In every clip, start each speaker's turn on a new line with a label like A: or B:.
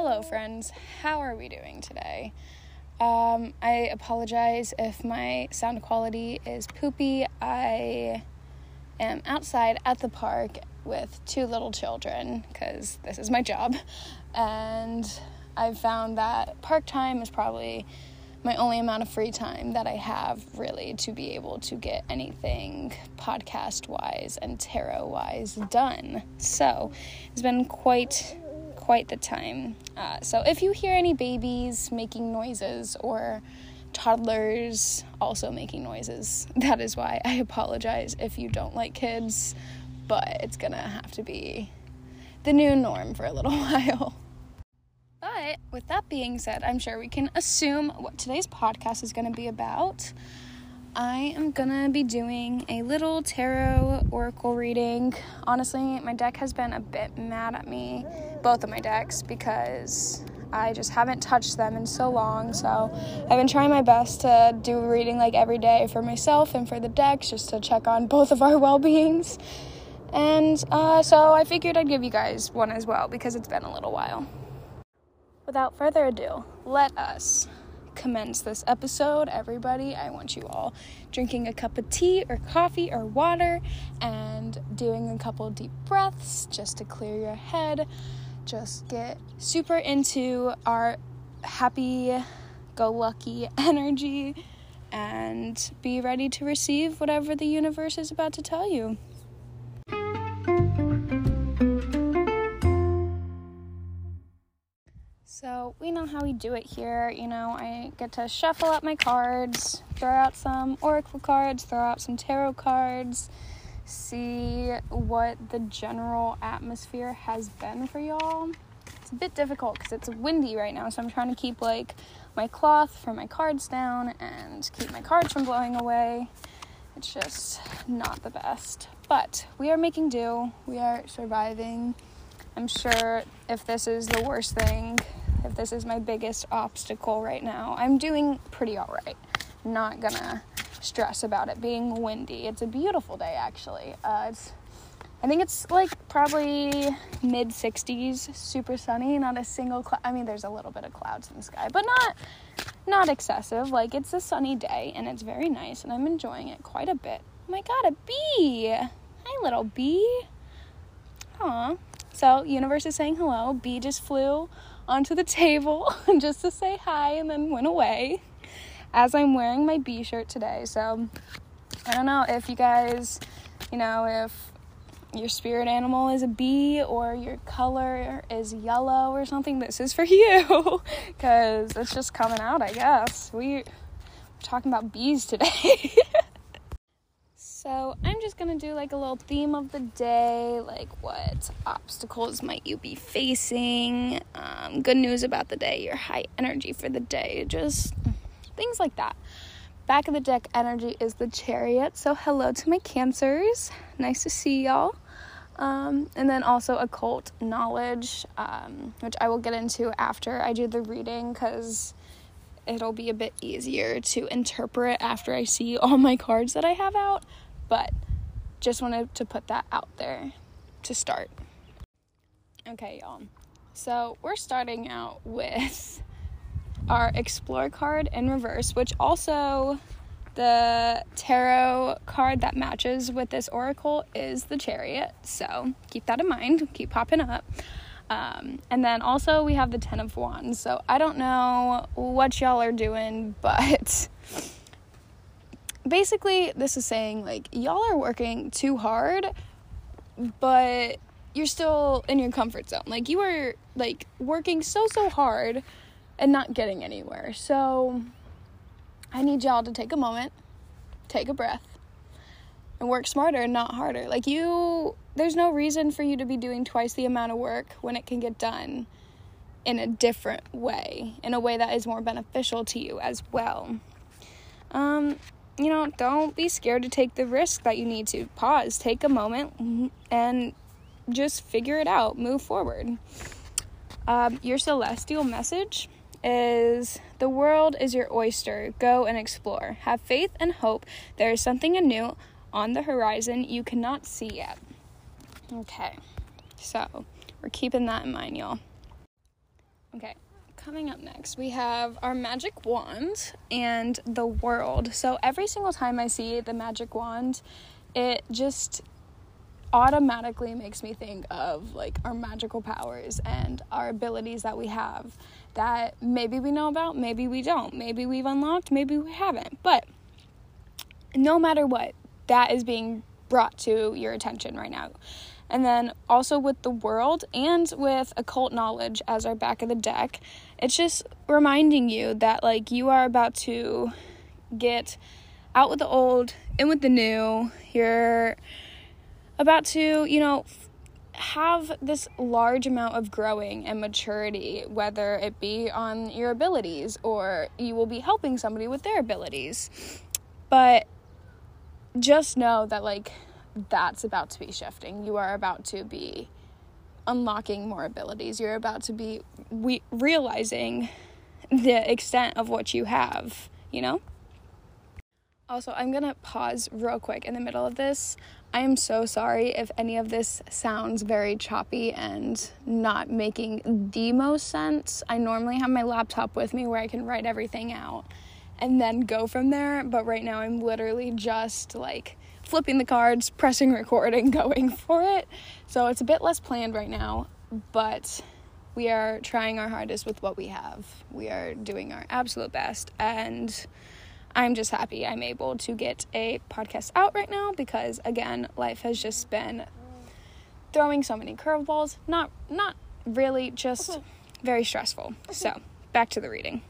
A: Hello, friends. How are we doing today? Um, I apologize if my sound quality is poopy. I am outside at the park with two little children because this is my job. And I've found that park time is probably my only amount of free time that I have really to be able to get anything podcast wise and tarot wise done. So it's been quite quite the time. Uh, so if you hear any babies making noises or toddlers also making noises, that is why I apologize if you don't like kids, but it's gonna have to be the new norm for a little while. But with that being said, I'm sure we can assume what today's podcast is going to be about. I am to be doing a little tarot oracle reading. Honestly, my deck has been a bit mad at me, both of my decks, because I just haven't touched them in so long. So I've been trying my best to do a reading like every day for myself and for the decks just to check on both of our well beings. And uh, so I figured I'd give you guys one as well because it's been a little while without further ado, let us commence this episode. Everybody, I want you all drinking a cup of tea or coffee or water and doing a couple deep breaths just to clear your head. Just get super into our happy go lucky energy and be ready to receive whatever the universe is about to tell you. We know how we do it here. You know, I get to shuffle up my cards, throw out some oracle cards, throw out some tarot cards, see what the general atmosphere has been for y'all. It's a bit difficult because it's windy right now, so I'm trying to keep like my cloth for my cards down and keep my cards from blowing away. It's just not the best. But we are making do. We are surviving. I'm sure if this is the worst thing this is my biggest obstacle right now. I'm doing pretty alright. Not gonna stress about it being windy. It's a beautiful day actually. Uh, it's I think it's like probably mid 60s, super sunny, not a single cloud. I mean, there's a little bit of clouds in the sky, but not not excessive. Like it's a sunny day and it's very nice and I'm enjoying it quite a bit. Oh my god, a bee. Hi little bee. Aw. So, universe is saying hello. Bee just flew onto the table just to say hi and then went away as I'm wearing my B shirt today. So I don't know if you guys, you know, if your spirit animal is a bee or your color is yellow or something, this is for you because it's just coming out, I guess. We, we're talking about bees today. So I'm just gonna do like a little theme of the day, like what obstacles might you be facing, um, good news about the day, your high energy for the day, just things like that. Back of the deck energy is the chariot, so hello to my cancers, nice to see y'all. Um, and then also occult knowledge, um, which I will get into after I do the reading because it'll be a bit easier to interpret after I see all my cards that I have out. But just wanted to put that out there to start. Okay, y'all. So we're starting out with our Explore card in reverse, which also the tarot card that matches with this oracle is the chariot. So keep that in mind, keep popping up. Um, and then also we have the Ten of Wands. So I don't know what y'all are doing, but basically this is saying like y'all are working too hard but you're still in your comfort zone. Like you are like working so so hard and not getting anywhere. So i need y'all to take a moment take a breath and work smarter and not harder. Like you there's no reason for you to be doing twice the amount of work when it can get done in a different way in a way that is more beneficial to you as well. Um you know, don't be scared to take the risk that you need to. Pause, take a moment, and just figure it out. Move forward. Um, your celestial message is the world is your oyster. Go and explore. Have faith and hope. There is something anew on the horizon you cannot see yet. Okay, so we're keeping that in mind, y'all. Okay, coming up next, we have our magic wand and the world. So every single time I see the magic wand, it just automatically makes me think of like our magical powers and our abilities that we have that maybe we know about, maybe we don't, maybe we've unlocked, maybe we haven't. But no matter what, that is being brought to your attention right now. And then also with the world and with occult knowledge as our back of the deck, it's just reminding you that like you are about to get out with the old, in with the new. You're about to, you know, have this large amount of growing and maturity, whether it be on your abilities or you will be helping somebody with their abilities. But just know that, like, that's about to be shifting. You are about to be unlocking more abilities. You're about to be we- realizing the extent of what you have, you know? Also, I'm gonna pause real quick in the middle of this. I am so sorry if any of this sounds very choppy and not making the most sense. I normally have my laptop with me where I can write everything out and then go from there, but right now I'm literally just like flipping the cards, pressing record, and going for it. So it's a bit less planned right now, but we are trying our hardest with what we have. We are doing our absolute best, and I'm just happy I'm able to get a podcast out right now because again, life has just been throwing so many curveballs. Not not really, just very stressful. So, back to the reading.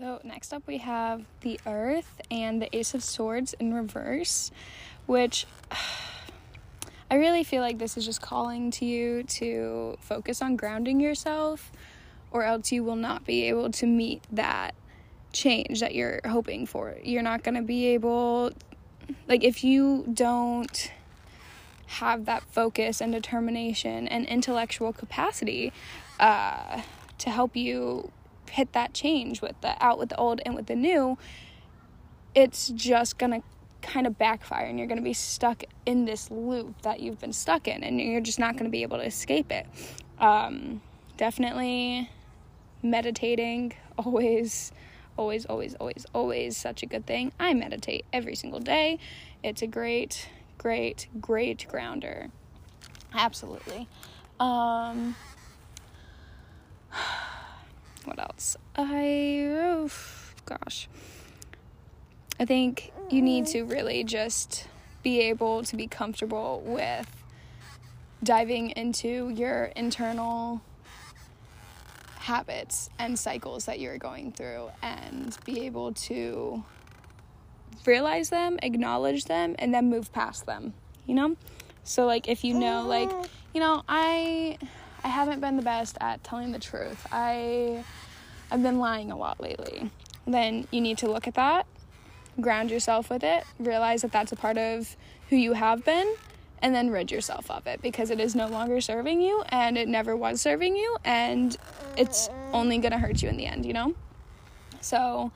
A: So, next up we have the Earth and the Ace of Swords in reverse, which I really feel like this is just calling to you to focus on grounding yourself, or else you will not be able to meet that change that you're hoping for. You're not going to be able, like, if you don't have that focus and determination and intellectual capacity uh, to help you hit that change with the out with the old and with the new, it's just gonna kind of backfire and you're gonna be stuck in this loop that you've been stuck in and you're just not gonna be able to escape it. Um, definitely meditating, always, always, always, always, always such a good thing. I meditate every single day. It's a great, great, great grounder. Absolutely. Um, what else? I oh, gosh. I think you need to really just be able to be comfortable with diving into your internal habits and cycles that you're going through and be able to realize them, acknowledge them, and then move past them, you know? So like if you know like, ah. you know, I I haven't been the best at telling the truth. I I've been lying a lot lately. Then you need to look at that, ground yourself with it, realize that that's a part of who you have been, and then rid yourself of it because it is no longer serving you and it never was serving you and it's only going to hurt you in the end, you know? So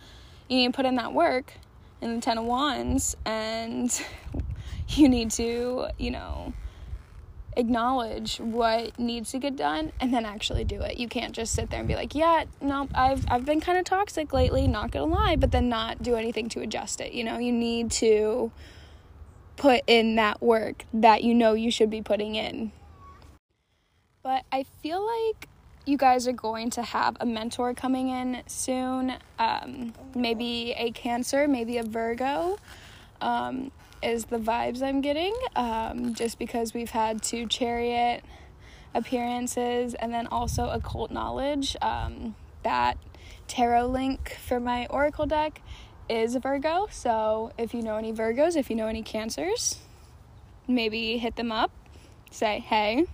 A: you need to put in that work in the 10 of wands and you need to, you know, acknowledge what needs to get done and then actually do it. You can't just sit there and be like, "Yeah, nope, I've I've been kind of toxic lately, not going to lie," but then not do anything to adjust it. You know, you need to put in that work that you know you should be putting in. But I feel like you guys are going to have a mentor coming in soon. Um, maybe a Cancer, maybe a Virgo. Um, is the vibes I'm getting, um, just because we've had two chariot appearances and then also occult knowledge. Um, that tarot link for my oracle deck is a Virgo, so if you know any Virgos, if you know any Cancers, maybe hit them up, say, hey,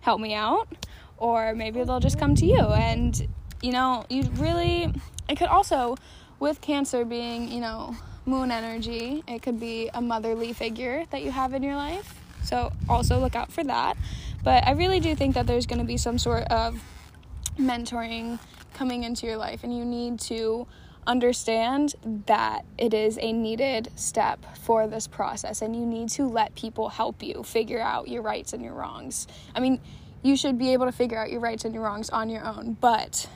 A: help me out, or maybe they'll just come to you. And, you know, you really, it could also, with Cancer being, you know, moon energy. It could be a motherly figure that you have in your life. So also look out for that. But I really do think that there's going to be some sort of mentoring coming into your life and you need to understand that it is a needed step for this process and you need to let people help you figure out your rights and your wrongs. I mean, you should be able to figure out your rights and your wrongs on your own, but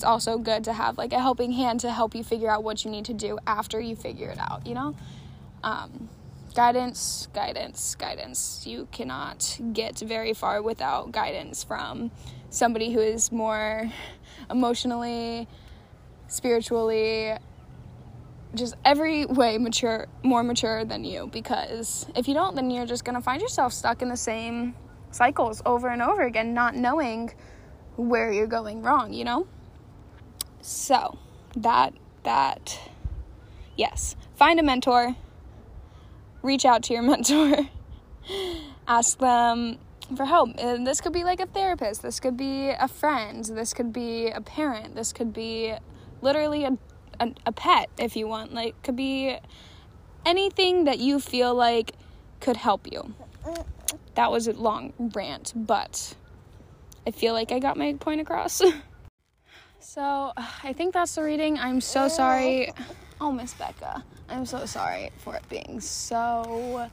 A: it's also good to have like a helping hand to help you figure out what you need to do after you figure it out, you know? Um, guidance, guidance, guidance. You cannot get very far without guidance from somebody who is more emotionally, spiritually, just every way mature, more mature than you. Because if you don't, then you're just gonna find yourself stuck in the same cycles over and over again, not knowing where you're going wrong, you know? So, that, that, yes. Find a mentor, reach out to your mentor, ask them for help. And this could be like a therapist, this could be a friend, this could be a parent, this could be literally a, a, a pet if you want. Like, could be anything that you feel like could help you. That was a long rant, but I feel like I got my point across. so, I think that's the reading. I'm so sorry. Oh, Miss Becca. I'm so sorry for it being so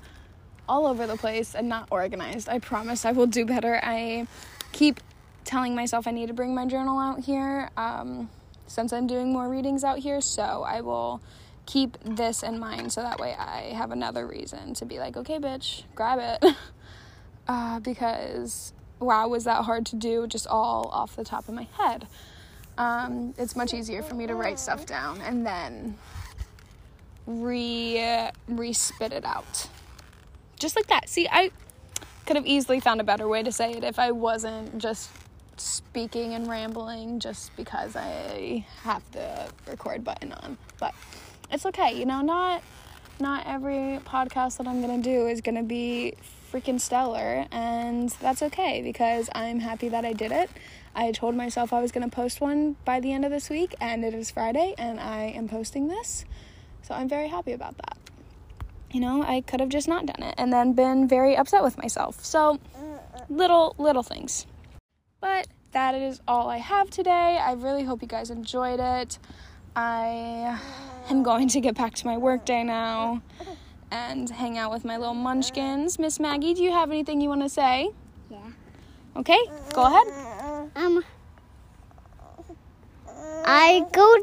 A: all over the place and not organized. I promise I will do better. I keep telling myself I need to bring my journal out here um, since I'm doing more readings out here, so I will keep this in mind so that way I have another reason to be like, okay, bitch, grab it. uh, because wow, was that hard to do just all off the top of my head. Um, it's much easier for me to write stuff down and then re re spit it out. Just like that. See, I could have easily found a better way to say it if I wasn't just speaking and rambling just because I have the record button on. But it's okay, you know, not not every podcast that I'm to do is to be freaking stellar and that's okay because I'm happy that I did it. I told myself I was going to post one by the end of this week and it is Friday and I am posting this. So I'm very happy about that. You know, I could have just not done it and then been very upset with myself. So little little things. But that is all I have today. I really hope you guys enjoyed it. I am going to get back to my workday now and hang out with my little munchkins. Miss Maggie, do you have anything you want to say?
B: Yeah.
A: Okay, go ahead.
B: Um, I go.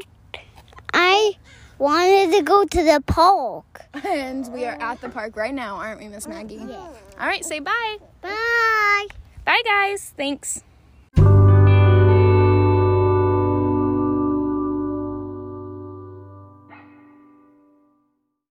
B: I wanted to go to the park.
A: And we are at the park right now, aren't we, Miss Maggie?
B: Yeah.
A: All right, say bye.
B: Bye.
A: Bye, guys. Thanks.